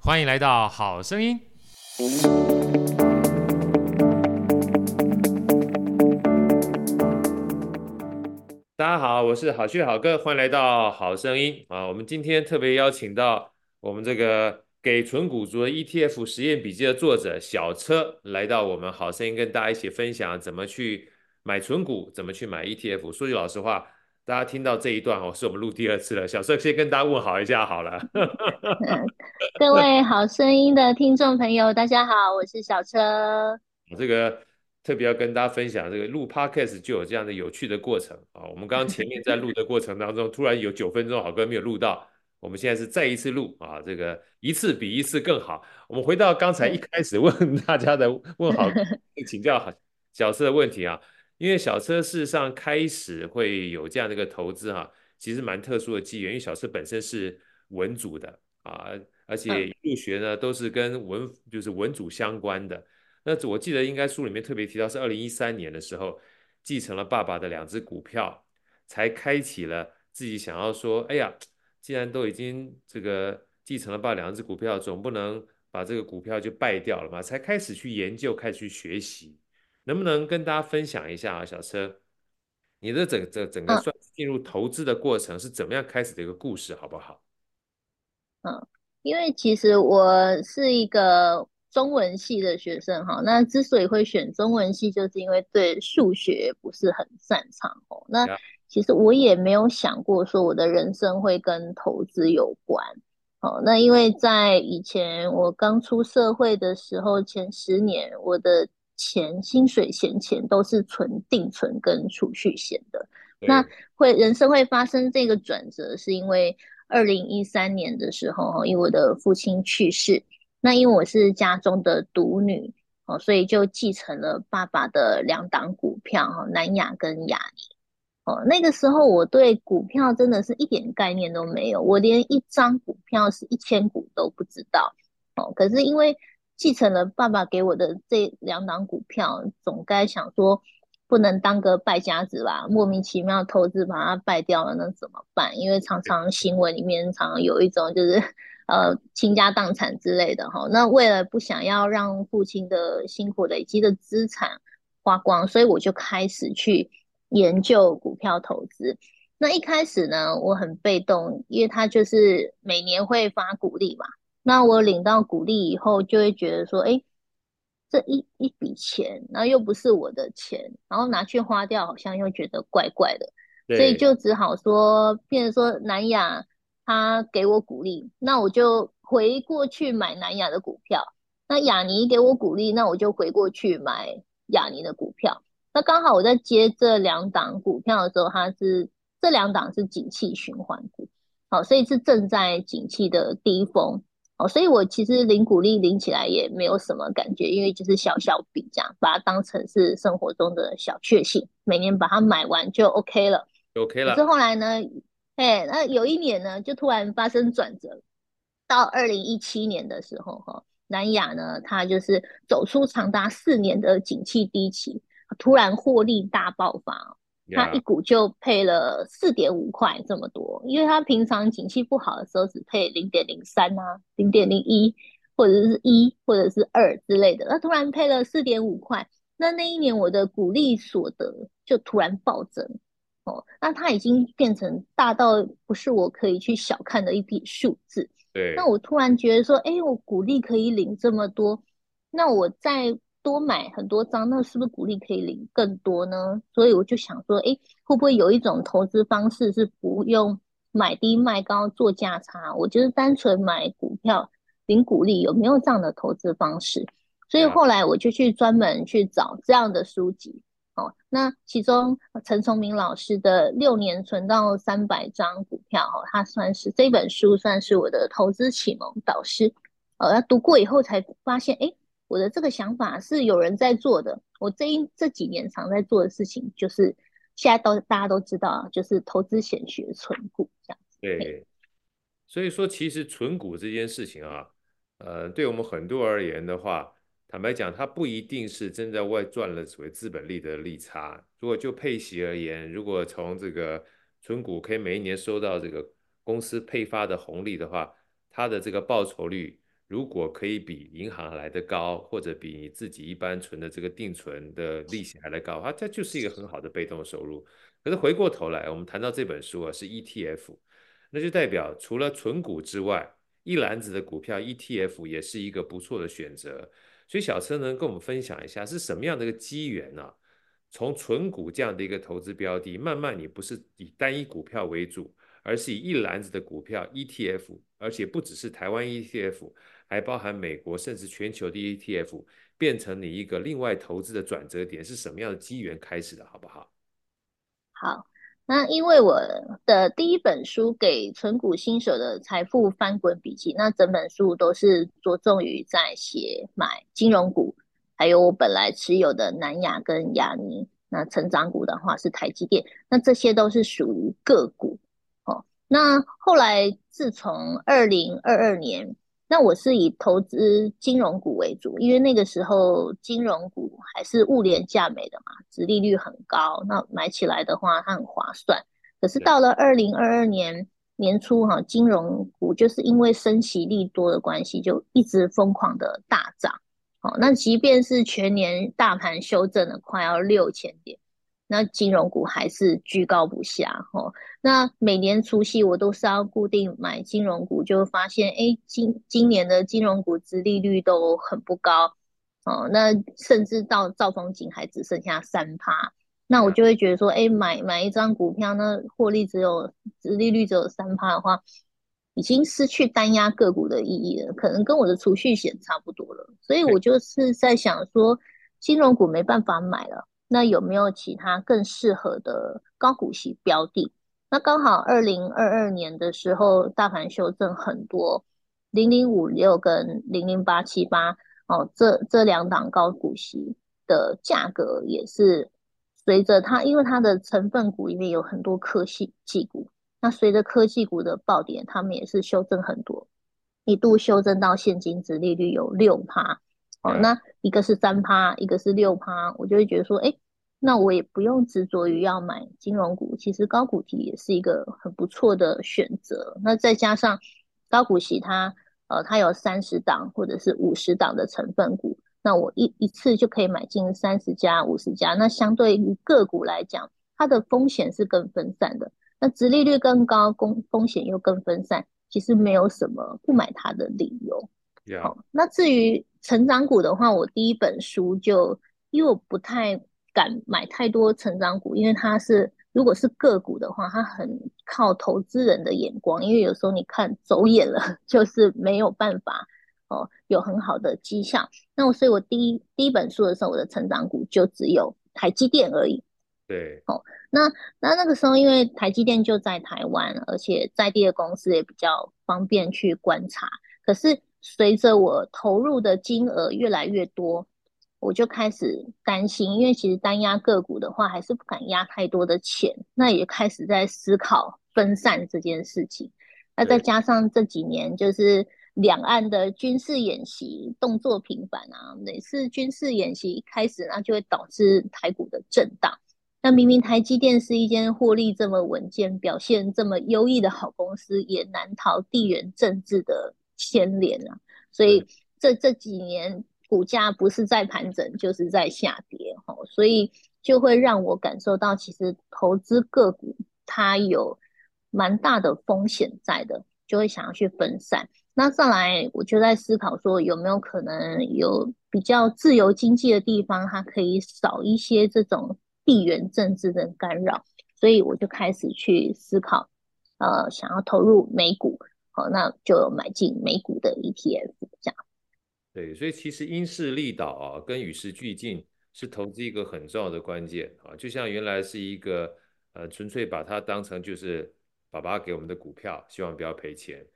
欢迎来到好声音。大家好，我是好趣好哥，欢迎来到好声音啊！我们今天特别邀请到我们这个给存股族的 ETF 实验笔记的作者小车来到我们好声音，跟大家一起分享怎么去买存股，怎么去买 ETF。说句老实话。大家听到这一段哦，是我们录第二次了。小车先跟大家问好一下好了。各位好声音的听众朋友，大家好，我是小车。我这个特别要跟大家分享，这个录 Podcast 就有这样的有趣的过程啊。我们刚刚前面在录的过程当中，突然有九分钟好哥没有录到，我们现在是再一次录啊，这个一次比一次更好。我们回到刚才一开始问大家的问好，请教小车的问题啊。因为小车事实上开始会有这样的一个投资哈、啊，其实蛮特殊的机缘。因为小车本身是文组的啊，而且入学呢都是跟文就是文组相关的。那我记得应该书里面特别提到是二零一三年的时候继承了爸爸的两只股票，才开启了自己想要说，哎呀，既然都已经这个继承了爸两只股票，总不能把这个股票就败掉了嘛，才开始去研究，开始去学习。能不能跟大家分享一下啊，小车，你的整整整个算进入投资的过程是怎么样开始的一个故事，好不好？嗯，因为其实我是一个中文系的学生哈，那之所以会选中文系，就是因为对数学不是很擅长哦。那其实我也没有想过说我的人生会跟投资有关哦。那因为在以前我刚出社会的时候，前十年我的钱薪水闲钱都是存定存跟储蓄险的，那会人生会发生这个转折，是因为二零一三年的时候，因为我的父亲去世，那因为我是家中的独女，哦，所以就继承了爸爸的两档股票，哈，南亚跟亚尼，哦，那个时候我对股票真的是一点概念都没有，我连一张股票是一千股都不知道，哦，可是因为。继承了爸爸给我的这两档股票，总该想说不能当个败家子吧？莫名其妙投资把它败掉了，那怎么办？因为常常新闻里面常常有一种就是呃倾家荡产之类的哈。那为了不想要让父亲的辛苦累积的资产花光，所以我就开始去研究股票投资。那一开始呢，我很被动，因为他就是每年会发股利嘛。那我领到股利以后，就会觉得说，哎，这一一笔钱，然后又不是我的钱，然后拿去花掉，好像又觉得怪怪的，所以就只好说，变成说南亚他给我股利，那我就回过去买南亚的股票；那雅尼给我股利，那我就回过去买雅尼的股票。那刚好我在接这两档股票的时候，它是这两档是景气循环股，好，所以是正在景气的低峰。哦，所以我其实领股利领起来也没有什么感觉，因为就是小小笔这样，把它当成是生活中的小确幸，每年把它买完就 OK 了，OK 了。可是后来呢，哎，那有一年呢，就突然发生转折，到二零一七年的时候，哈，南亚呢，它就是走出长达四年的景气低期，突然获利大爆发。他一股就配了四点五块这么多，因为他平常景气不好的时候只配零点零三啊、零点零一或者是一或者是二之类的，他突然配了四点五块，那那一年我的股利所得就突然暴增哦，那它已经变成大到不是我可以去小看的一笔数字。对，那我突然觉得说，哎、欸，我股利可以领这么多，那我在。多买很多张，那是不是股利可以领更多呢？所以我就想说，哎，会不会有一种投资方式是不用买低卖高做价差？我就是单纯买股票领股利，有没有这样的投资方式？所以后来我就去专门去找这样的书籍。哦，那其中陈崇明老师的六年存到三百张股票，哦，他算是这本书算是我的投资启蒙导师。呃，他读过以后才发现，哎，我的这个想法是有人在做的。我这一这几年常在做的事情，就是现在都大家都知道啊，就是投资险学存股这样子。对，所以说其实存股这件事情啊，呃，对我们很多而言的话。坦白讲，它不一定是真在外赚了所谓资本利得的利差。如果就配息而言，如果从这个存股可以每一年收到这个公司配发的红利的话，它的这个报酬率如果可以比银行来得高，或者比你自己一般存的这个定存的利息还来高，它这就是一个很好的被动收入。可是回过头来，我们谈到这本书啊，是 ETF，那就代表除了存股之外，一篮子的股票 ETF 也是一个不错的选择。所以小车能跟我们分享一下是什么样的一个机缘呢？从存股这样的一个投资标的，慢慢你不是以单一股票为主，而是以一篮子的股票 ETF，而且不只是台湾 ETF，还包含美国甚至全球的 ETF，变成你一个另外投资的转折点，是什么样的机缘开始的，好不好？好。那因为我的第一本书给存股新手的财富翻滚笔记，那整本书都是着重于在写买金融股，还有我本来持有的南亚跟亚尼。那成长股的话是台积电，那这些都是属于个股。哦，那后来自从二零二二年。那我是以投资金融股为主，因为那个时候金融股还是物廉价美的嘛，殖利率很高，那买起来的话它很划算。可是到了二零二二年年初哈，金融股就是因为升息利多的关系，就一直疯狂的大涨。好，那即便是全年大盘修正了快要六千点。那金融股还是居高不下哦。那每年除夕我都是要固定买金融股，就发现哎，今今年的金融股殖利率都很不高哦。那甚至到兆丰景还只剩下三趴。那我就会觉得说，哎，买买一张股票，那获利只有殖利率只有三趴的话，已经失去单押个股的意义了，可能跟我的储蓄险差不多了。所以我就是在想说，金融股没办法买了。那有没有其他更适合的高股息标的？那刚好二零二二年的时候，大盘修正很多，零零五六跟零零八七八哦，这这两档高股息的价格也是随着它，因为它的成分股里面有很多科技股，那随着科技股的暴跌，它们也是修正很多，一度修正到现金殖利率有六趴。哦，那一个是三趴，一个是六趴，我就会觉得说，哎，那我也不用执着于要买金融股，其实高股息也是一个很不错的选择。那再加上高股息它，呃，它有三十档或者是五十档的成分股，那我一一次就可以买进三十家、五十家。那相对于个股来讲，它的风险是更分散的，那殖利率更高，风风险又更分散，其实没有什么不买它的理由。Yeah. 好，那至于成长股的话，我第一本书就因为我不太敢买太多成长股，因为它是如果是个股的话，它很靠投资人的眼光，因为有时候你看走眼了，就是没有办法哦有很好的绩效。那我所以，我第一第一本书的时候，我的成长股就只有台积电而已。对，哦，那那那个时候，因为台积电就在台湾，而且在地的公司也比较方便去观察，可是。随着我投入的金额越来越多，我就开始担心，因为其实单押个股的话，还是不敢押太多的钱。那也开始在思考分散这件事情。那再加上这几年就是两岸的军事演习动作频繁啊，每次军事演习一开始，那就会导致台股的震荡。那明明台积电是一间获利这么稳健、表现这么优异的好公司，也难逃地缘政治的。牵连啊，所以这这几年股价不是在盘整，就是在下跌哈，所以就会让我感受到，其实投资个股它有蛮大的风险在的，就会想要去分散。那上来我就在思考说，有没有可能有比较自由经济的地方，它可以少一些这种地缘政治的干扰，所以我就开始去思考，呃，想要投入美股。哦，那就买进美股的 ETF 这样。对，所以其实因势利导啊，跟与时俱进是投资一个很重要的关键啊。就像原来是一个呃，纯粹把它当成就是爸爸给我们的股票，希望不要赔钱。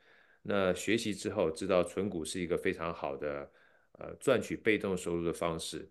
那学习之后知道存股是一个非常好的呃赚取被动收入的方式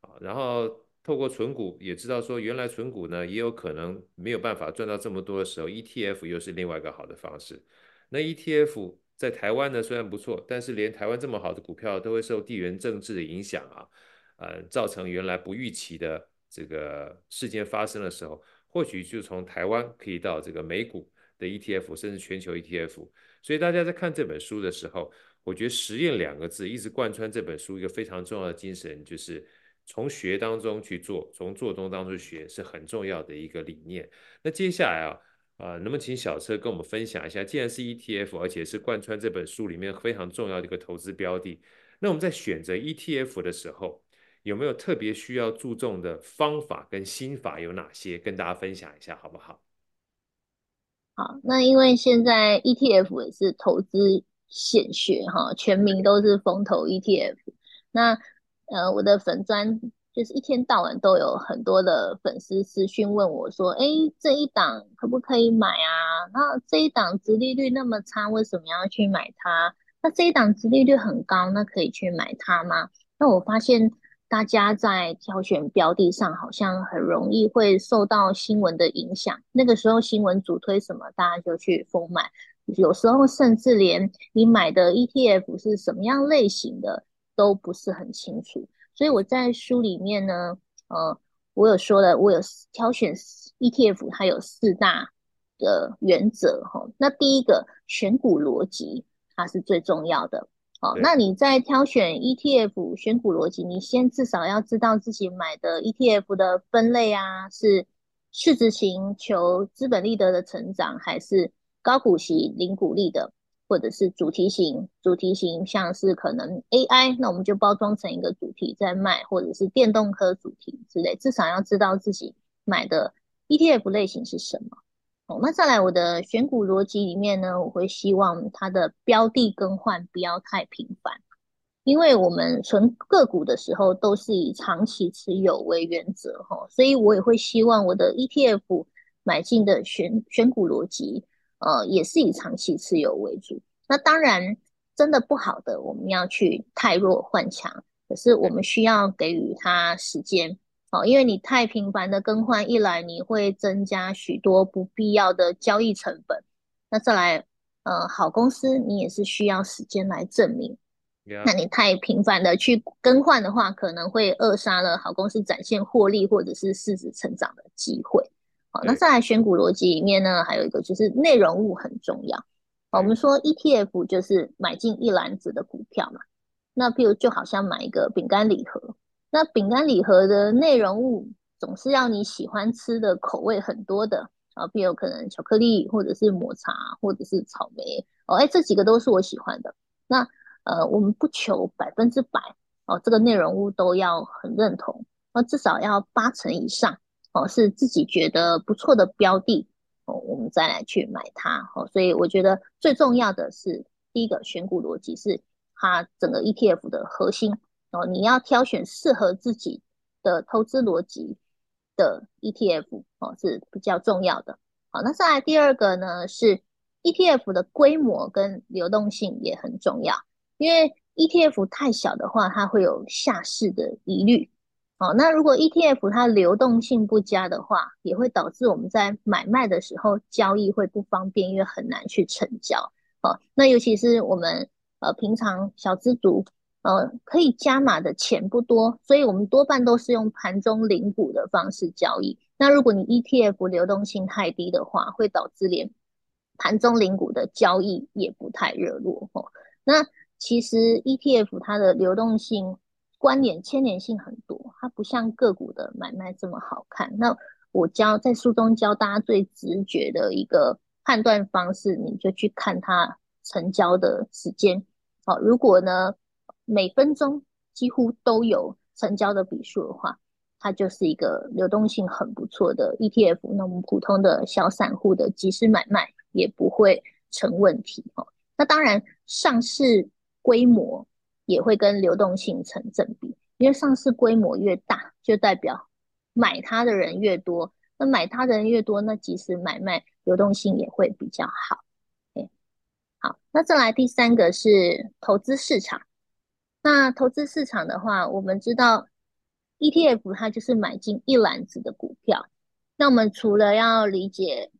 啊，然后。透过存股也知道说，原来存股呢也有可能没有办法赚到这么多的时候，ETF 又是另外一个好的方式。那 ETF 在台湾呢虽然不错，但是连台湾这么好的股票都会受地缘政治的影响啊，呃，造成原来不预期的这个事件发生的时候，或许就从台湾可以到这个美股的 ETF，甚至全球 ETF。所以大家在看这本书的时候，我觉得“实验”两个字一直贯穿这本书一个非常重要的精神，就是。从学当中去做，从做中当中学是很重要的一个理念。那接下来啊，啊、呃，能不能请小车跟我们分享一下？既然是 ETF，而且是贯穿这本书里面非常重要的一个投资标的，那我们在选择 ETF 的时候，有没有特别需要注重的方法跟心法有哪些？跟大家分享一下好不好？好，那因为现在 ETF 也是投资显学哈，全民都是风投 ETF，那。呃，我的粉砖就是一天到晚都有很多的粉丝私讯问我说：“哎，这一档可不可以买啊？那这一档殖利率那么差，为什么要去买它？那这一档殖利率很高，那可以去买它吗？”那我发现大家在挑选标的上好像很容易会受到新闻的影响，那个时候新闻主推什么，大家就去疯买，有时候甚至连你买的 ETF 是什么样类型的。都不是很清楚，所以我在书里面呢，呃，我有说了，我有挑选 ETF，它有四大的原则哈。那第一个选股逻辑，它是最重要的。好，那你在挑选 ETF 选股逻辑，你先至少要知道自己买的 ETF 的分类啊，是市值型求资本利得的成长，还是高股息零股利的？或者是主题型，主题型像是可能 AI，那我们就包装成一个主题在卖，或者是电动车主题之类，至少要知道自己买的 ETF 类型是什么。哦，那再来我的选股逻辑里面呢，我会希望它的标的更换不要太频繁，因为我们存个股的时候都是以长期持有为原则哈，所以我也会希望我的 ETF 买进的选选股逻辑。呃，也是以长期持有为主。那当然，真的不好的，我们要去太弱换强。可是我们需要给予它时间，哦，因为你太频繁的更换，一来你会增加许多不必要的交易成本。那再来，呃，好公司你也是需要时间来证明。那你太频繁的去更换的话，可能会扼杀了好公司展现获利或者是市值成长的机会。好，那再来选股逻辑里面呢，还有一个就是内容物很重要。我们说 ETF 就是买进一篮子的股票嘛，那譬如就好像买一个饼干礼盒，那饼干礼盒的内容物总是要你喜欢吃的口味很多的。啊，譬如可能巧克力或者是抹茶或者是草莓。哦，哎，这几个都是我喜欢的。那呃，我们不求百分之百哦，这个内容物都要很认同，那至少要八成以上。哦，是自己觉得不错的标的哦，我们再来去买它哦。所以我觉得最重要的是第一个选股逻辑是它整个 ETF 的核心哦。你要挑选适合自己的投资逻辑的 ETF 哦，是比较重要的。好，那再来第二个呢，是 ETF 的规模跟流动性也很重要，因为 ETF 太小的话，它会有下市的疑虑。哦，那如果 ETF 它流动性不佳的话，也会导致我们在买卖的时候交易会不方便，因为很难去成交。哦，那尤其是我们呃平常小资族，呃可以加码的钱不多，所以我们多半都是用盘中领股的方式交易。那如果你 ETF 流动性太低的话，会导致连盘中领股的交易也不太热络。哦，那其实 ETF 它的流动性。关联牵连性很多，它不像个股的买卖这么好看。那我教在书中教大家最直觉的一个判断方式，你就去看它成交的时间。好，如果呢每分钟几乎都有成交的笔数的话，它就是一个流动性很不错的 ETF。那我们普通的小散户的即时买卖也不会成问题。哦，那当然上市规模。也会跟流动性成正比，因为上市规模越大，就代表买它的人越多。那买它的人越多，那即使买卖流动性也会比较好。好，那再来第三个是投资市场。那投资市场的话，我们知道 ETF 它就是买进一篮子的股票。那我们除了要理解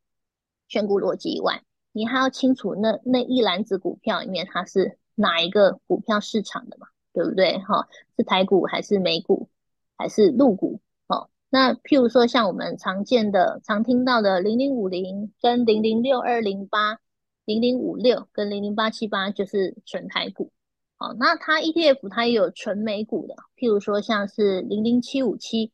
选股逻辑以外，你还要清楚那那一篮子股票里面它是哪一个股票市场的嘛，对不对？哈，是台股还是美股还是陆股？哦，那譬如说像我们常见的、常听到的零零五零跟零零六二零八。零零五六跟零零八七八就是纯台股，哦，那它 ETF 它也有纯美股的，譬如说像是零零七五七，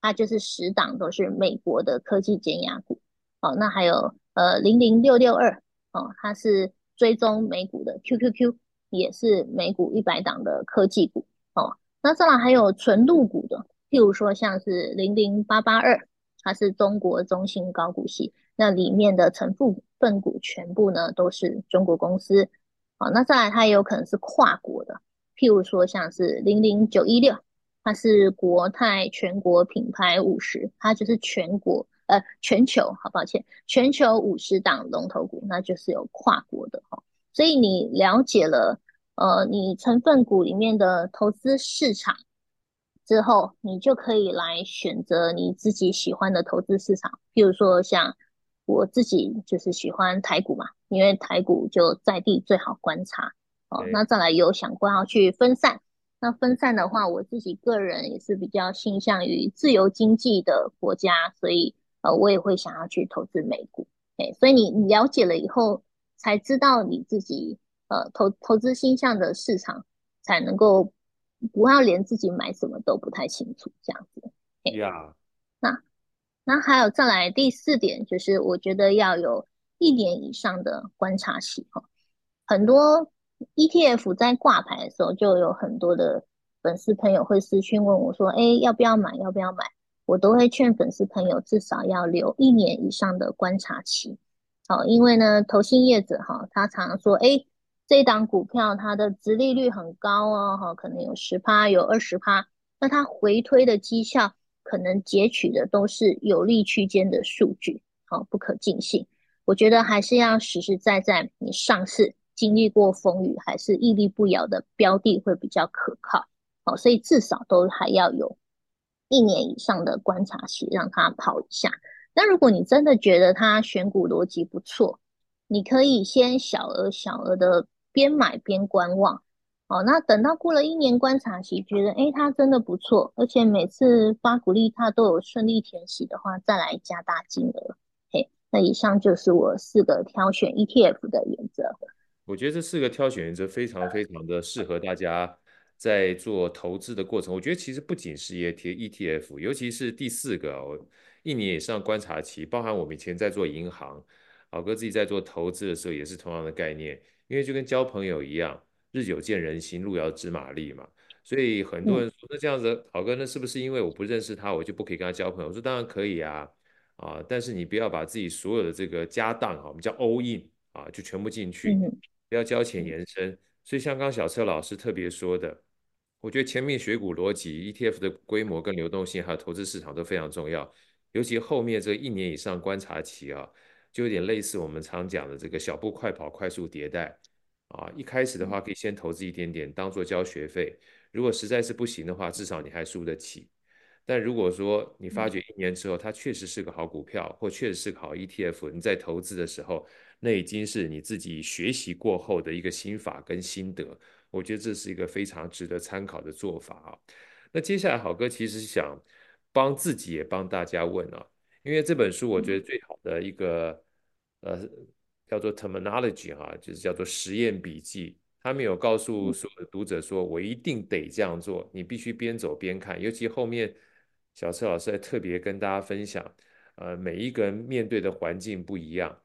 它就是十档都是美国的科技减压股，哦，那还有呃零零六六二，哦，它是追踪美股的 QQQ，也是美股一百档的科技股，哦，那再来还有纯陆股的，譬如说像是零零八八二，它是中国中信高股息，那里面的成分份股全部呢都是中国公司，好，那再来它也有可能是跨国的，譬如说像是零零九一六，它是国泰全国品牌五十，它就是全国呃全球，好抱歉，全球五十档龙头股，那就是有跨国的哈，所以你了解了呃你成分股里面的投资市场之后，你就可以来选择你自己喜欢的投资市场，譬如说像。我自己就是喜欢台股嘛，因为台股就在地最好观察哦。那再来有想过要去分散，那分散的话，我自己个人也是比较倾向于自由经济的国家，所以呃，我也会想要去投资美股。哎，所以你了解了以后，才知道你自己呃投投资倾向的市场，才能够不要连自己买什么都不太清楚这样子。呀，那。那还有再来第四点，就是我觉得要有一年以上的观察期哈。很多 ETF 在挂牌的时候，就有很多的粉丝朋友会私讯问我说：“哎，要不要买？要不要买？”我都会劝粉丝朋友至少要留一年以上的观察期。好，因为呢，投信业者哈，他常常说：“哎，这档股票它的殖利率很高哦，哈，可能有十趴，有二十趴，那它回推的绩效。”可能截取的都是有利区间的数据，好，不可尽信。我觉得还是要实实在在，你上市经历过风雨，还是屹立不摇的标的会比较可靠。好，所以至少都还要有一年以上的观察期，让它跑一下。那如果你真的觉得它选股逻辑不错，你可以先小额小额的边买边观望。哦，那等到过了一年观察期，觉得诶它真的不错，而且每次发股利它都有顺利填息的话，再来加大金额。嘿，那以上就是我四个挑选 ETF 的原则。我觉得这四个挑选原则非常非常的适合大家在做投资的过程。我觉得其实不仅是 ETF，尤其是第四个哦，一年以上观察期，包含我们以前在做银行，老哥自己在做投资的时候也是同样的概念，因为就跟交朋友一样。日久见人心，路遥知马力嘛，所以很多人说，那这样子，老哥，那是不是因为我不认识他，我就不可以跟他交朋友？我说当然可以啊，啊，但是你不要把自己所有的这个家当啊，我们叫 all in 啊，就全部进去，不要交浅延伸。所以像刚小车老师特别说的，我觉得前面选股逻辑、ETF 的规模跟流动性，还有投资市场都非常重要，尤其后面这一年以上观察期啊，就有点类似我们常讲的这个小步快跑、快速迭代。啊，一开始的话可以先投资一点点，当做交学费。如果实在是不行的话，至少你还输得起。但如果说你发觉一年之后它确实是个好股票，或确实是个好 ETF，你在投资的时候，那已经是你自己学习过后的一个心法跟心得。我觉得这是一个非常值得参考的做法啊。那接下来，好哥其实想帮自己也帮大家问啊，因为这本书我觉得最好的一个呃。叫做 terminology 哈，就是叫做实验笔记。他们有告诉所有的读者说，我一定得这样做，你必须边走边看。尤其后面小车老师还特别跟大家分享，呃，每一个人面对的环境不一样，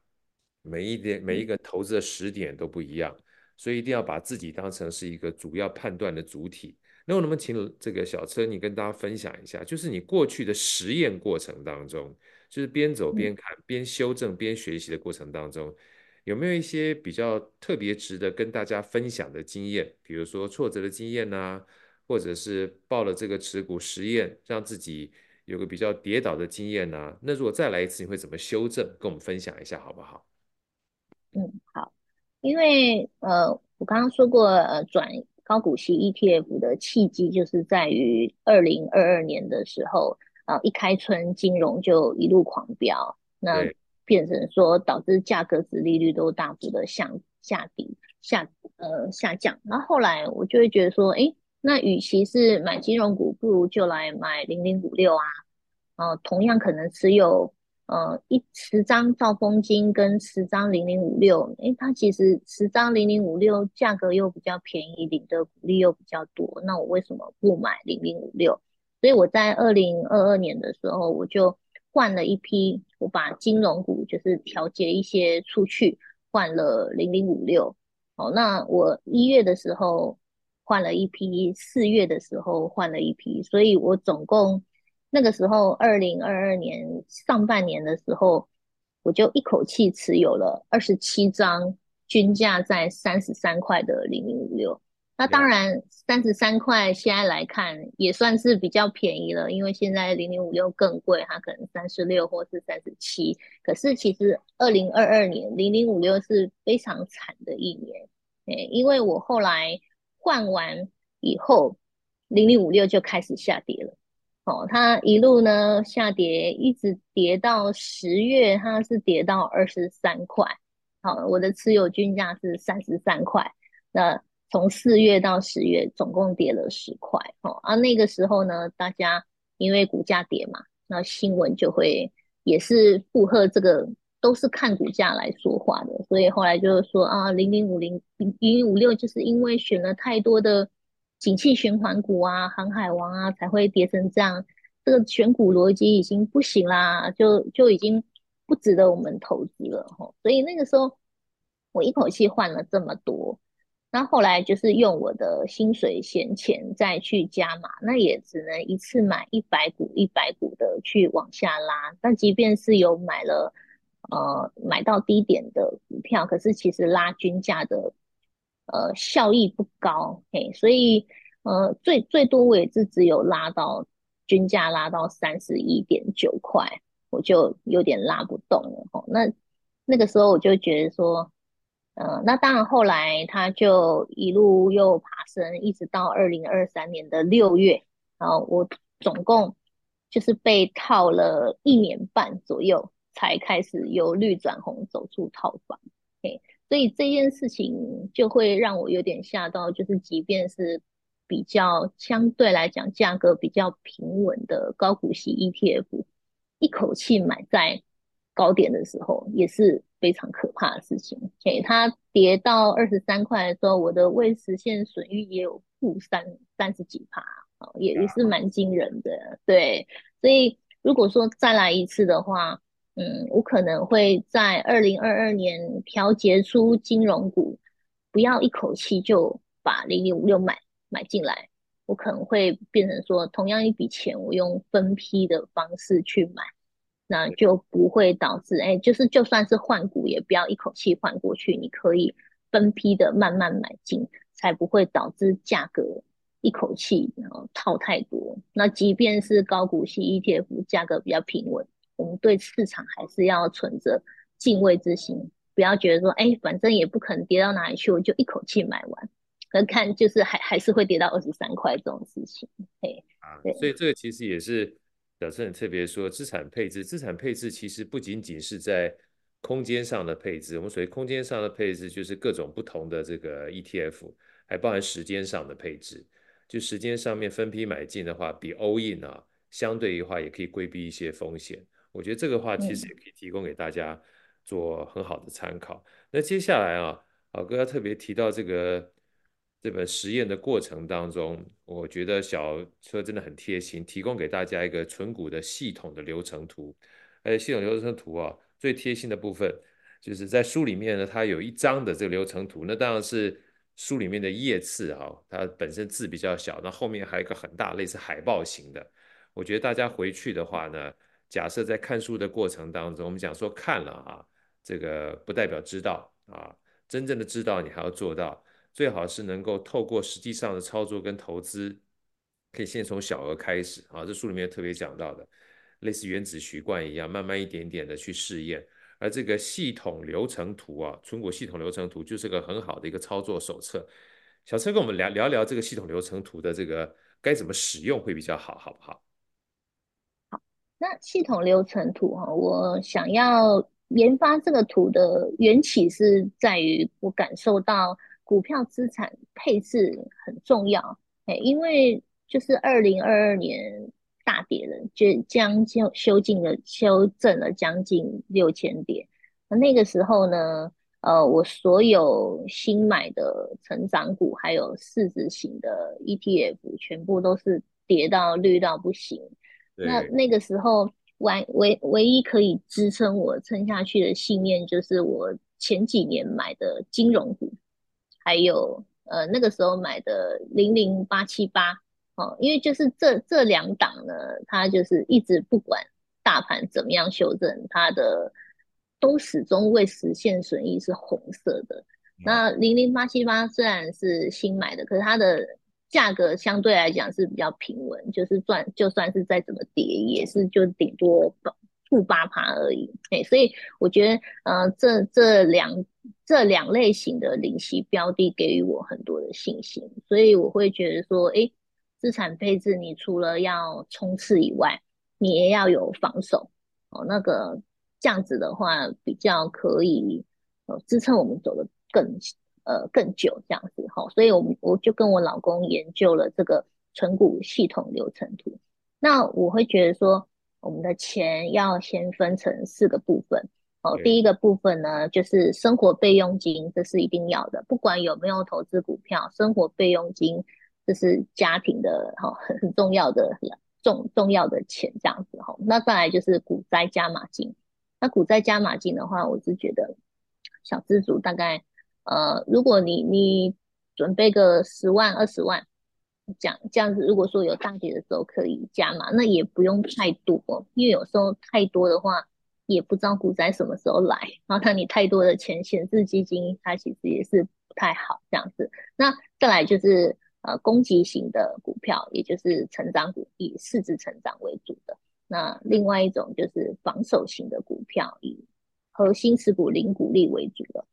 每一点每一个投资的时点都不一样，所以一定要把自己当成是一个主要判断的主体。那我能不能请这个小车你跟大家分享一下，就是你过去的实验过程当中，就是边走边看、边修正、边学习的过程当中。有没有一些比较特别值得跟大家分享的经验？比如说挫折的经验呐、啊，或者是报了这个持股实验，让自己有个比较跌倒的经验呢、啊？那如果再来一次，你会怎么修正？跟我们分享一下好不好？嗯，好，因为呃，我刚刚说过，呃，转高股息 ETF 的契机就是在于二零二二年的时候，啊、呃，一开春金融就一路狂飙，那变成说导致价格、值利率都大幅的向下跌、下呃下降。然后后来我就会觉得说，诶，那与其是买金融股，不如就来买零零五六啊，呃，同样可能持有。呃，一十张兆丰金跟十张零零五六，诶，它其实十张零零五六价格又比较便宜，领的股利又比较多，那我为什么不买零零五六？所以我在二零二二年的时候，我就换了一批，我把金融股就是调节一些出去，换了零零五六。好，那我一月的时候换了一批，四月的时候换了一批，所以我总共。那个时候，二零二二年上半年的时候，我就一口气持有了二十七张均价在三十三块的零零五六。那当然，三十三块现在来看也算是比较便宜了，因为现在零零五六更贵，它可能三十六或是三十七。可是其实二零二二年零零五六是非常惨的一年，诶，因为我后来换完以后，零零五六就开始下跌了。哦，它一路呢下跌，一直跌到十月，它是跌到二十三块。好，我的持有均价是三十三块。那从四月到十月，总共跌了十块。哦，啊，那个时候呢，大家因为股价跌嘛，那新闻就会也是附和这个，都是看股价来说话的。所以后来就是说啊，零零五零零零五六，就是因为选了太多的。景气循环股啊，航海王啊，才会跌成这样。这个选股逻辑已经不行啦，就就已经不值得我们投资了吼。所以那个时候，我一口气换了这么多，那后来就是用我的薪水闲钱再去加码，那也只能一次买一百股一百股的去往下拉。但即便是有买了，呃，买到低点的股票，可是其实拉均价的。呃，效益不高，嘿，所以呃，最最多我也是只有拉到均价拉到三十一点九块，我就有点拉不动了吼。那那个时候我就觉得说，呃，那当然后来它就一路又爬升，一直到二零二三年的六月，然后我总共就是被套了一年半左右，才开始由绿转红，走出套房，嘿。所以这件事情就会让我有点吓到，就是即便是比较相对来讲价格比较平稳的高股息 ETF，一口气买在高点的时候，也是非常可怕的事情。给它跌到二十三块的时候，我的未实现损益也有负三三十几趴，也也是蛮惊人的。对，所以如果说再来一次的话，嗯，我可能会在二零二二年调节出金融股，不要一口气就把零零五六买买进来。我可能会变成说，同样一笔钱，我用分批的方式去买，那就不会导致，哎，就是就算是换股，也不要一口气换过去，你可以分批的慢慢买进，才不会导致价格一口气然后套太多。那即便是高股息 ETF，价格比较平稳。我们对市场还是要存着敬畏之心，不要觉得说，哎，反正也不可能跌到哪里去，我就一口气买完。可看就是还还是会跌到二十三块这种事情，嘿，啊，所以这个其实也是表示很特别说，资产配置，资产配置其实不仅仅是在空间上的配置，我们所谓空间上的配置就是各种不同的这个 ETF，还包含时间上的配置。就时间上面分批买进的话，比 all in 啊，相对的话也可以规避一些风险。我觉得这个话其实也可以提供给大家做很好的参考。那接下来啊，老哥要特别提到这个这本实验的过程当中，我觉得小车真的很贴心，提供给大家一个存股的系统的流程图。而且系统流程图啊，最贴心的部分就是在书里面呢，它有一张的这个流程图。那当然是书里面的页次哈，它本身字比较小，那后面还有一个很大类似海报型的。我觉得大家回去的话呢。假设在看书的过程当中，我们讲说看了啊，这个不代表知道啊，真正的知道你还要做到，最好是能够透过实际上的操作跟投资可以先从小额开始啊，这书里面特别讲到的，类似原子习惯一样，慢慢一点点的去试验。而这个系统流程图啊，存股系统流程图就是个很好的一个操作手册。小车跟我们聊聊聊这个系统流程图的这个该怎么使用会比较好，好不好？那系统流程图哈，我想要研发这个图的缘起是在于我感受到股票资产配置很重要，哎，因为就是二零二二年。大跌了，就将就修进了修正了将近六千点。那那个时候呢，呃，我所有新买的成长股还有市值型的 ETF，全部都是跌到绿到不行。那那个时候，唯唯唯一可以支撑我撑下去的信念，就是我前几年买的金融股，还有呃那个时候买的零零八七八。哦，因为就是这这两档呢，它就是一直不管大盘怎么样修正，它的都始终未实现损益是红色的。那零零八七八虽然是新买的，可是它的价格相对来讲是比较平稳，就是赚就算是再怎么跌，也是就顶多负八趴而已。哎，所以我觉得，呃，这这两这两类型的领息标的给予我很多的信心，所以我会觉得说，哎。资产配置，你除了要冲刺以外，你也要有防守哦。那个这样子的话，比较可以呃支撑我们走得更呃更久这样子哈。所以，我们我就跟我老公研究了这个存股系统流程图。那我会觉得说，我们的钱要先分成四个部分哦。第一个部分呢，就是生活备用金，这是一定要的，不管有没有投资股票，生活备用金。这是家庭的哈很很重要的重重要的钱这样子哈，那再来就是股灾加码金。那股灾加码金的话，我是觉得小资族大概呃，如果你你准备个十万二十万，这样这样子，如果说有大跌的时候可以加码，那也不用太多，因为有时候太多的话，也不知道股灾什么时候来，然后看你太多的钱闲置基金，它其实也是不太好这样子。那再来就是。呃，攻击型的股票，也就是成长股，以市值成长为主的。那另外一种就是防守型的股票，以核心持股零股利为主的。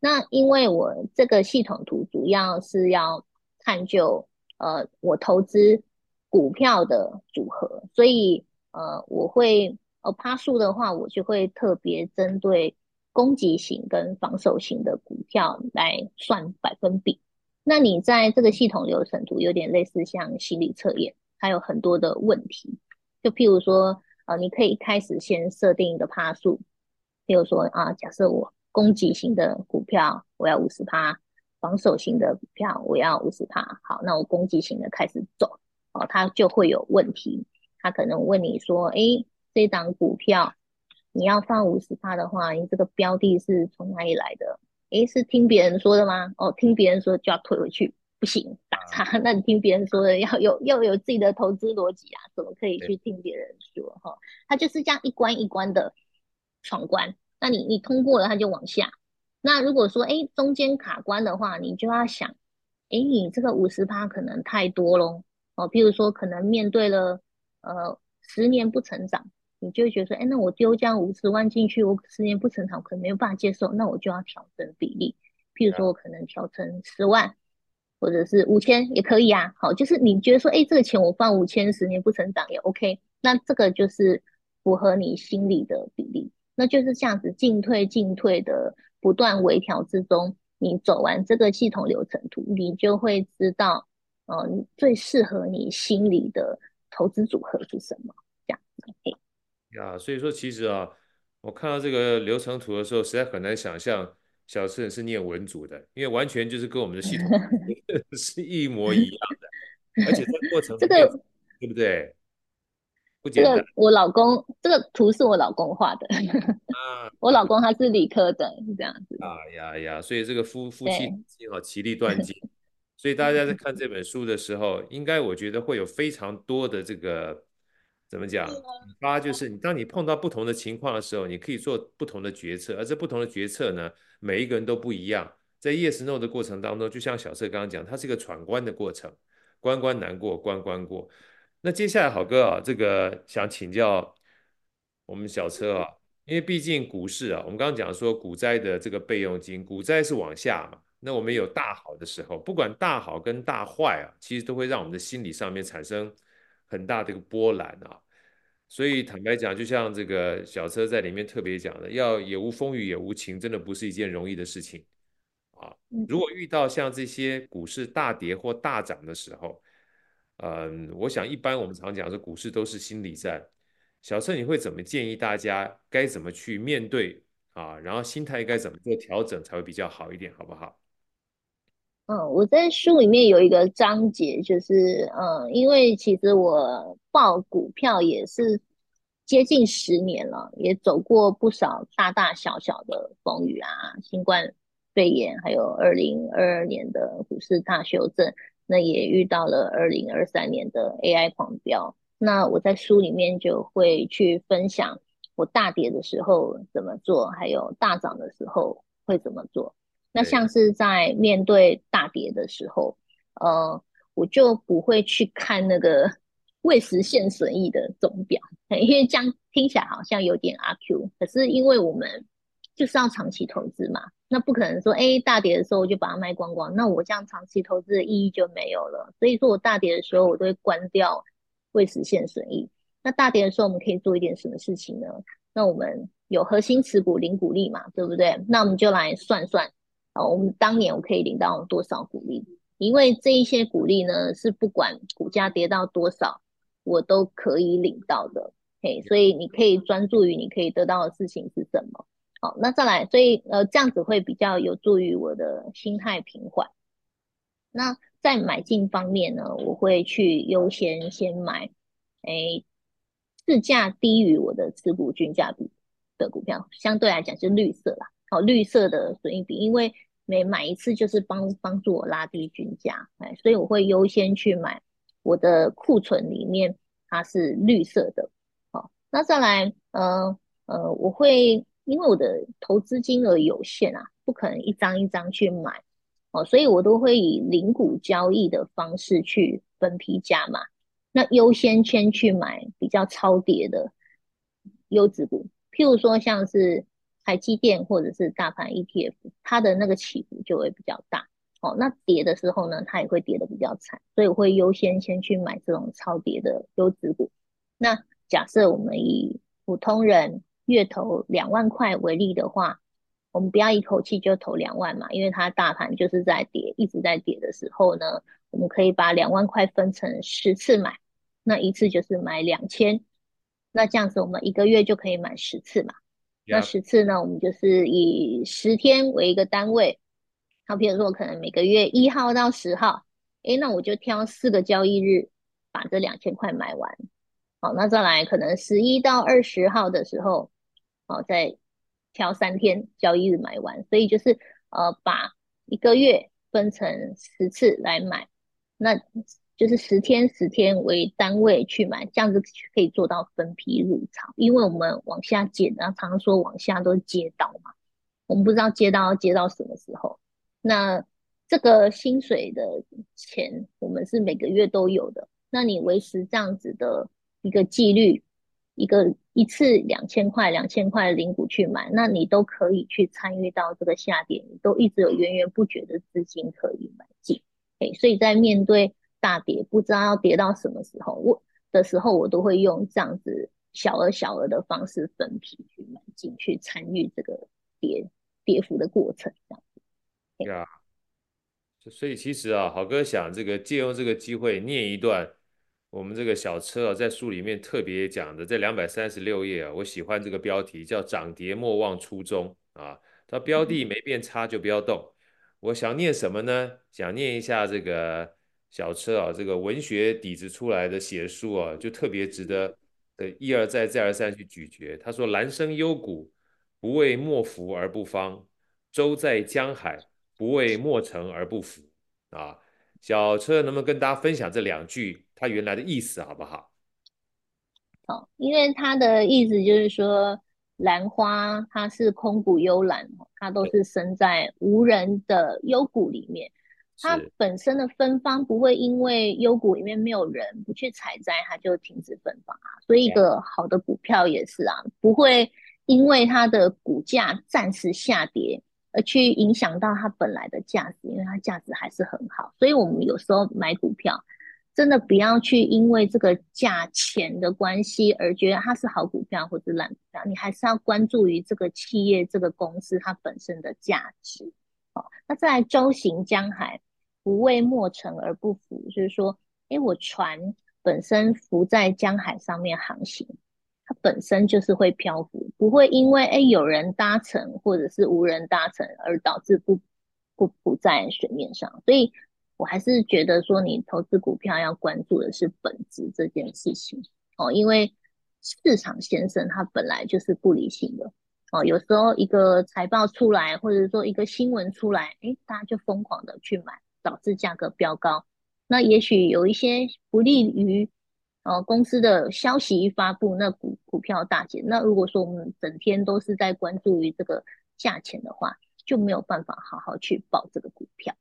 那因为我这个系统图主要是要探究，呃，我投资股票的组合，所以呃，我会呃趴数的话，我就会特别针对攻击型跟防守型的股票来算百分比。那你在这个系统流程图有点类似像心理测验，它有很多的问题，就譬如说，呃，你可以一开始先设定一个趴数，譬如说啊，假设我攻击型的股票我要五十趴，防守型的股票我要五十趴，好，那我攻击型的开始走，哦，它就会有问题，它可能问你说，诶，这档股票你要放五十趴的话，你这个标的是从哪里来的？诶，是听别人说的吗？哦，听别人说就要退回去，不行，打叉。那你听别人说的要有要有自己的投资逻辑啊，怎么可以去听别人说？哈，他就是这样一关一关的闯关。那你你通过了，它就往下。那如果说哎中间卡关的话，你就要想，哎你这个五十趴可能太多咯。哦，譬如说可能面对了呃十年不成长。你就会觉得说，哎，那我丢这样五十万进去，我十年不成长，可能没有办法接受，那我就要调整比例。譬如说，我可能调成十万，或者是五千也可以啊。好，就是你觉得说，哎，这个钱我放五千，十年不成长也 OK，那这个就是符合你心理的比例。那就是这样子进退进退的不断微调之中，你走完这个系统流程图，你就会知道，呃，最适合你心里的投资组合是什么。这样子，OK。啊，所以说其实啊，我看到这个流程图的时候，实在很难想象小陈是念文组的，因为完全就是跟我们的系统 是一模一样的，而且这个过程这个对不对？不简单。这个我老公这个图是我老公画的，啊，我老公他是理科的，是这样子。啊呀呀，所以这个夫夫妻幸好其利断金，所以大家在看这本书的时候，应该我觉得会有非常多的这个。怎么讲？发就是你，当你碰到不同的情况的时候，你可以做不同的决策，而这不同的决策呢，每一个人都不一样。在 Yes No 的过程当中，就像小策刚刚讲，它是一个闯关的过程。关关难过关关过。那接下来好哥啊，这个想请教我们小车啊，因为毕竟股市啊，我们刚刚讲说股灾的这个备用金，股灾是往下嘛，那我们有大好的时候，不管大好跟大坏啊，其实都会让我们的心理上面产生很大的一个波澜啊。所以坦白讲，就像这个小车在里面特别讲的，要也无风雨也无晴，真的不是一件容易的事情啊。如果遇到像这些股市大跌或大涨的时候，嗯，我想一般我们常讲说股市都是心理战。小车，你会怎么建议大家该怎么去面对啊？然后心态该怎么做调整才会比较好一点，好不好？嗯，我在书里面有一个章节，就是嗯，因为其实我报股票也是接近十年了，也走过不少大大小小的风雨啊，新冠肺炎，还有二零二二年的股市大修正，那也遇到了二零二三年的 AI 狂飙。那我在书里面就会去分享我大跌的时候怎么做，还有大涨的时候会怎么做。那像是在面对大跌的时候，呃，我就不会去看那个 未实现损益的总表，因为这样听起来好像有点阿 Q。可是因为我们就是要长期投资嘛，那不可能说，哎，大跌的时候我就把它卖光光，那我这样长期投资的意义就没有了。所以说我大跌的时候，我都会关掉未实现损益。那大跌的时候，我们可以做一点什么事情呢？那我们有核心持股零股利嘛，对不对？那我们就来算算。我们当年我可以领到多少股利？因为这一些股利呢，是不管股价跌到多少，我都可以领到的。嘿，所以你可以专注于你可以得到的事情是什么。好，那再来，所以呃，这样子会比较有助于我的心态平缓。那在买进方面呢，我会去优先先买，哎，市价低于我的持股均价比的股票，相对来讲是绿色啦。好，绿色的损益比，因为每买一次就是帮帮助我拉低均价，哎，所以我会优先去买我的库存里面它是绿色的。好，那再来，呃呃，我会因为我的投资金额有限啊，不可能一张一张去买，哦，所以我都会以零股交易的方式去分批加码，那优先先去买比较超跌的优质股，譬如说像是。台积电或者是大盘 ETF，它的那个起伏就会比较大哦。那跌的时候呢，它也会跌得比较惨，所以我会优先先去买这种超跌的优质股。那假设我们以普通人月投两万块为例的话，我们不要一口气就投两万嘛，因为它大盘就是在跌，一直在跌的时候呢，我们可以把两万块分成十次买，那一次就是买两千，那这样子我们一个月就可以买十次嘛。那十次呢，我们就是以十天为一个单位。好，比如说我可能每个月一号到十号，诶，那我就挑四个交易日把这两千块买完。好，那再来可能十一到二十号的时候，好，再挑三天交易日买完。所以就是呃，把一个月分成十次来买。那就是十天十天为单位去买，这样子可以做到分批入场。因为我们往下减，然后常常说往下都是接到嘛，我们不知道接到接到什么时候。那这个薪水的钱，我们是每个月都有的。那你维持这样子的一个纪律，一个一次两千块、两千块的零股去买，那你都可以去参与到这个下跌，你都一直有源源不绝的资金可以买进。哎，所以在面对大跌不知道要跌到什么时候，我的时候我都会用这样子小额小额的方式分批去买进去参与这个跌跌幅的过程，这样子。对啊，所以其实啊，好哥想这个借用这个机会念一段我们这个小车啊在书里面特别讲的这两百三十六页啊，我喜欢这个标题叫“涨跌莫忘初衷”啊，它标的没变差就不要动。我想念什么呢？想念一下这个。小车啊，这个文学底子出来的写书啊，就特别值得呃一而再再而三去咀嚼。他说：“兰生幽谷，不为莫福而不芳；舟在江海，不为莫成而不浮。”啊，小车能不能跟大家分享这两句他原来的意思好不好？好，因为它的意思就是说，兰花它是空谷幽兰，它都是生在无人的幽谷里面。它本身的芬芳不会因为幽谷里面没有人不去采摘，它就停止芬芳啊。所以一个好的股票也是啊，不会因为它的股价暂时下跌而去影响到它本来的价值，因为它价值还是很好。所以我们有时候买股票，真的不要去因为这个价钱的关系而觉得它是好股票或者烂股票，你还是要关注于这个企业、这个公司它本身的价值。好，那再来舟行江海。不为莫乘而不浮，就是说，诶，我船本身浮在江海上面航行，它本身就是会漂浮，不会因为诶有人搭乘或者是无人搭乘而导致不不不在水面上。所以我还是觉得说，你投资股票要关注的是本质这件事情哦，因为市场先生他本来就是不理性的哦，有时候一个财报出来，或者说一个新闻出来，诶，大家就疯狂的去买。导致价格飙高，那也许有一些不利于呃公司的消息一发布，那股股票大减。那如果说我们整天都是在关注于这个价钱的话，就没有办法好好去抱这个股票。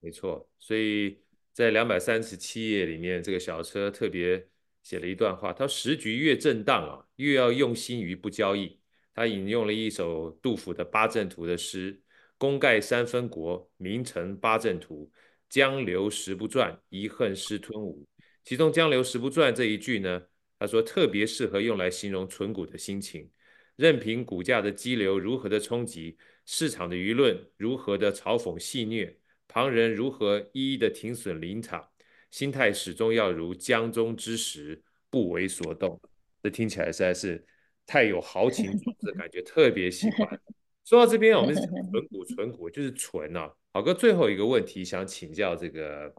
没错，所以在两百三十七页里面，这个小车特别写了一段话，他：“时局越震荡啊，越要用心于不交易。”他引用了一首杜甫的八阵图的诗。功盖三分国，名成八阵图。江流石不转，遗恨失吞吴。其中“江流石不转”这一句呢，他说特别适合用来形容存股的心情。任凭股价的激流如何的冲击，市场的舆论如何的嘲讽戏谑，旁人如何一一的停损离场，心态始终要如江中之石，不为所动。这听起来实在是太有豪情壮志的感觉，特别喜欢。说到这边，我们是存股，存股就是存啊。好哥，最后一个问题想请教这个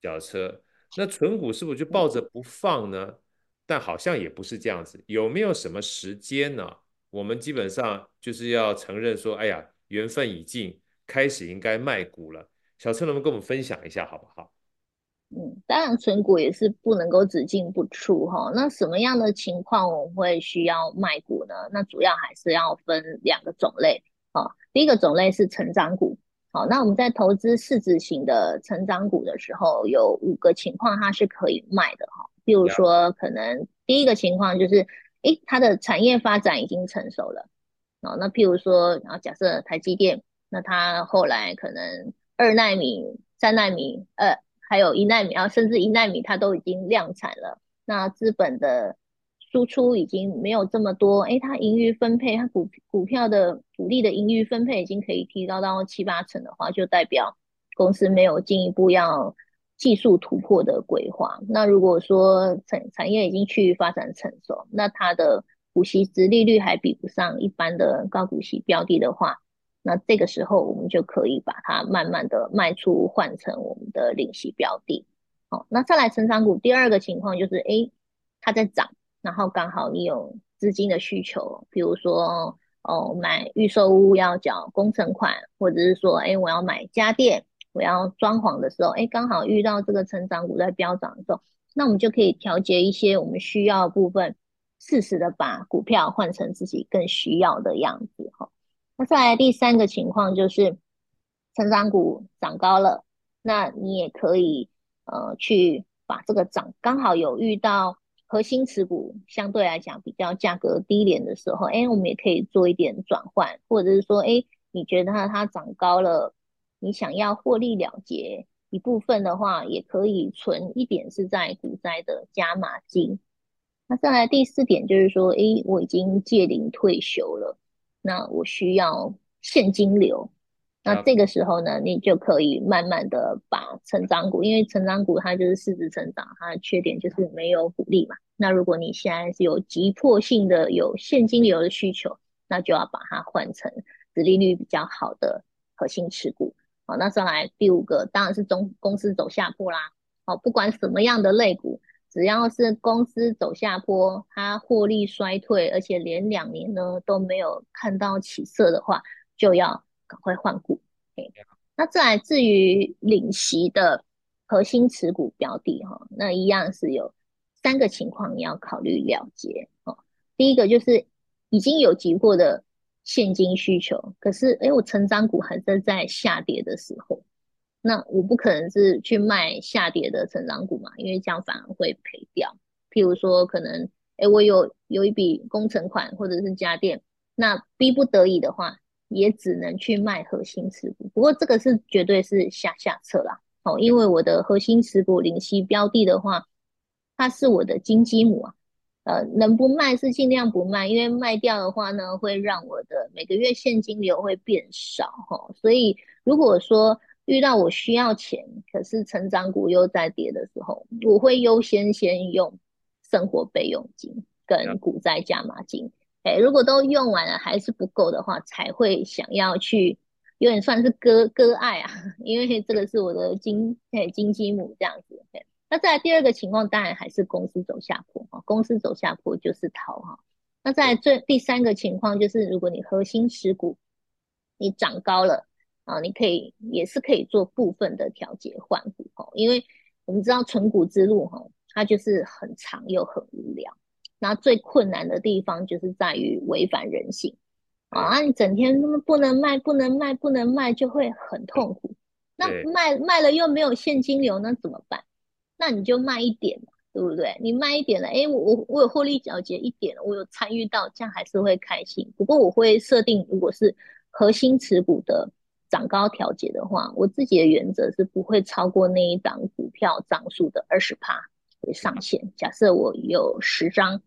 小车，那存股是不是就抱着不放呢？但好像也不是这样子，有没有什么时间呢？我们基本上就是要承认说，哎呀，缘分已尽，开始应该卖股了。小车能不能跟我们分享一下，好不好？嗯，当然存股也是不能够只进不出哈。那什么样的情况我们会需要卖股呢？那主要还是要分两个种类啊。第一个种类是成长股，好，那我们在投资市值型的成长股的时候，有五个情况它是可以卖的哈。比如说，可能第一个情况就是，诶，它的产业发展已经成熟了，哦，那譬如说，然后假设台积电，那它后来可能二纳米、三纳米，呃。还有一纳米啊，甚至一纳米它都已经量产了，那资本的输出已经没有这么多，诶，它盈余分配，它股股票的股利的盈余分配已经可以提高到七八成的话，就代表公司没有进一步要技术突破的规划。那如果说产产业已经趋于发展成熟，那它的股息殖利率还比不上一般的高股息标的的话。那这个时候，我们就可以把它慢慢的卖出，换成我们的领息标的。好，那再来成长股，第二个情况就是，诶，它在涨，然后刚好你有资金的需求，比如说，哦，买预售屋要缴工程款，或者是说，诶，我要买家电，我要装潢的时候，诶，刚好遇到这个成长股在飙涨的时候，那我们就可以调节一些我们需要的部分，适时的把股票换成自己更需要的样子，哈。那再来第三个情况就是，成长股涨高了，那你也可以呃去把这个涨刚好有遇到核心持股相对来讲比较价格低廉的时候，哎，我们也可以做一点转换，或者是说，哎，你觉得它它涨高了，你想要获利了结一部分的话，也可以存一点是在股灾的加码金。那再来第四点就是说，哎，我已经届龄退休了。那我需要现金流，那这个时候呢，你就可以慢慢的把成长股，因为成长股它就是市值成长，它的缺点就是没有股利嘛。那如果你现在是有急迫性的有现金流的需求，那就要把它换成殖利率比较好的核心持股。好，那上来第五个，当然是中公司走下坡啦。好，不管什么样的类股。只要是公司走下坡，它获利衰退，而且连两年呢都没有看到起色的话，就要赶快换股。那再来至于领息的核心持股标的哈，那一样是有三个情况你要考虑了结哦。第一个就是已经有急迫的现金需求，可是诶我成长股还是在下跌的时候，那我不可能是去卖下跌的成长股嘛，因为这样反而会赔掉。譬如说，可能哎，我有有一笔工程款或者是家电，那逼不得已的话，也只能去卖核心持股。不过这个是绝对是下下策啦，哦，因为我的核心持股领息标的的话，它是我的金鸡母啊。呃，能不卖是尽量不卖，因为卖掉的话呢，会让我的每个月现金流会变少哈。所以如果说遇到我需要钱，可是成长股又在跌的时候，我会优先先用生活备用金跟股债加码金。哎，如果都用完了还是不够的话，才会想要去有点算是割割爱啊，因为这个是我的金哎金鸡母这样子。那再来第二个情况，当然还是公司走下坡哈，公司走下坡就是逃哈。那再来最第三个情况就是，如果你核心持股你涨高了啊，你可以也是可以做部分的调节换股哦，因为我们知道存股之路哈，它就是很长又很无聊。那最困难的地方就是在于违反人性啊，你整天那么不能卖，不能卖，不能卖，就会很痛苦。那卖卖了又没有现金流，那怎么办？那你就卖一点嘛，对不对？你卖一点了，哎，我我有获利了结一点，我有参与到，这样还是会开心。不过我会设定，如果是核心持股的涨高调节的话，我自己的原则是不会超过那一档股票涨数的二十趴为上限。假设我有十张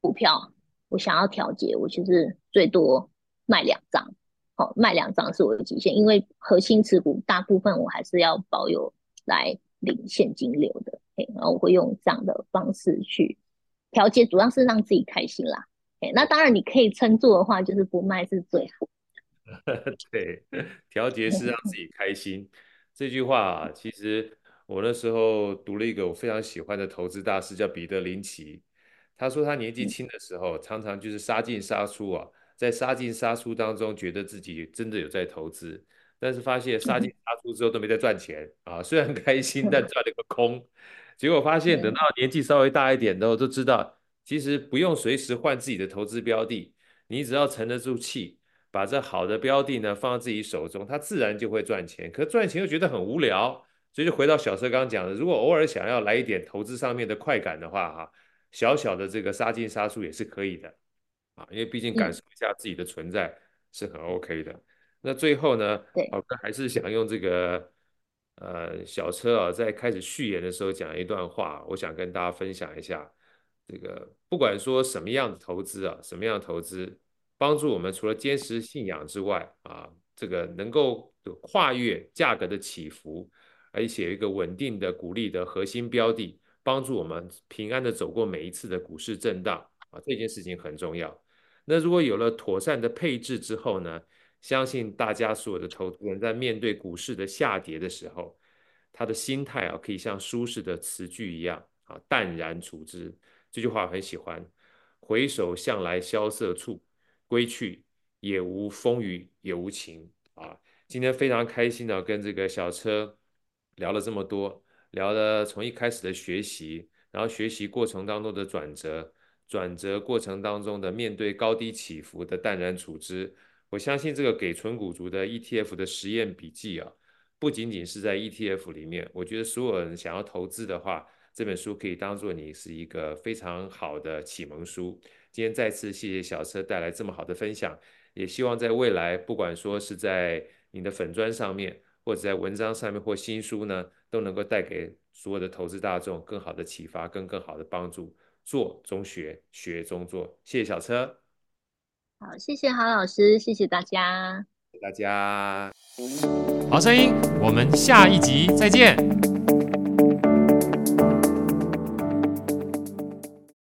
股票，我想要调节，我其实最多卖两张，好、哦，卖两张是我的极限，因为核心持股大部分我还是要保有来。领现金流的，然后我会用这样的方式去调节，主要是让自己开心啦。那当然你可以撑住的话，就是不卖是最好。对，调节是让自 己开心。这句话啊，其实我那时候读了一个我非常喜欢的投资大师，叫彼得林奇。他说他年纪轻的时候，常常就是杀进杀出啊，在杀进杀出当中，觉得自己真的有在投资。但是发现杀进杀出之后都没在赚钱啊，虽然开心，但赚了个空。结果发现等到年纪稍微大一点的时候，都知道其实不用随时换自己的投资标的，你只要沉得住气，把这好的标的呢放在自己手中，它自然就会赚钱。可赚钱又觉得很无聊，所以就回到小车刚刚讲的，如果偶尔想要来一点投资上面的快感的话，哈，小小的这个杀进杀出也是可以的啊，因为毕竟感受一下自己的存在是很 OK 的。那最后呢，宝哥还是想用这个呃小车啊，在开始序言的时候讲一段话，我想跟大家分享一下。这个不管说什么样的投资啊，什么样的投资，帮助我们除了坚持信仰之外啊，这个能够跨越价格的起伏，而且有一个稳定的、鼓励的核心标的，帮助我们平安的走过每一次的股市震荡啊，这件事情很重要。那如果有了妥善的配置之后呢，相信大家所有的投资人，在面对股市的下跌的时候，他的心态啊，可以像苏轼的词句一样啊，淡然处之。这句话很喜欢。回首向来萧瑟处，归去，也无风雨也无晴啊。今天非常开心的跟这个小车聊了这么多，聊了从一开始的学习，然后学习过程当中的转折，转折过程当中的面对高低起伏的淡然处之。我相信这个给存股族的 ETF 的实验笔记啊，不仅仅是在 ETF 里面，我觉得所有人想要投资的话，这本书可以当做你是一个非常好的启蒙书。今天再次谢谢小车带来这么好的分享，也希望在未来，不管说是在你的粉砖上面，或者在文章上面，或新书呢，都能够带给所有的投资大众更好的启发跟更好的帮助。做中学，学中做，谢谢小车。好，谢谢郝老师，谢谢大家，谢谢大家，好声音，我们下一集再见。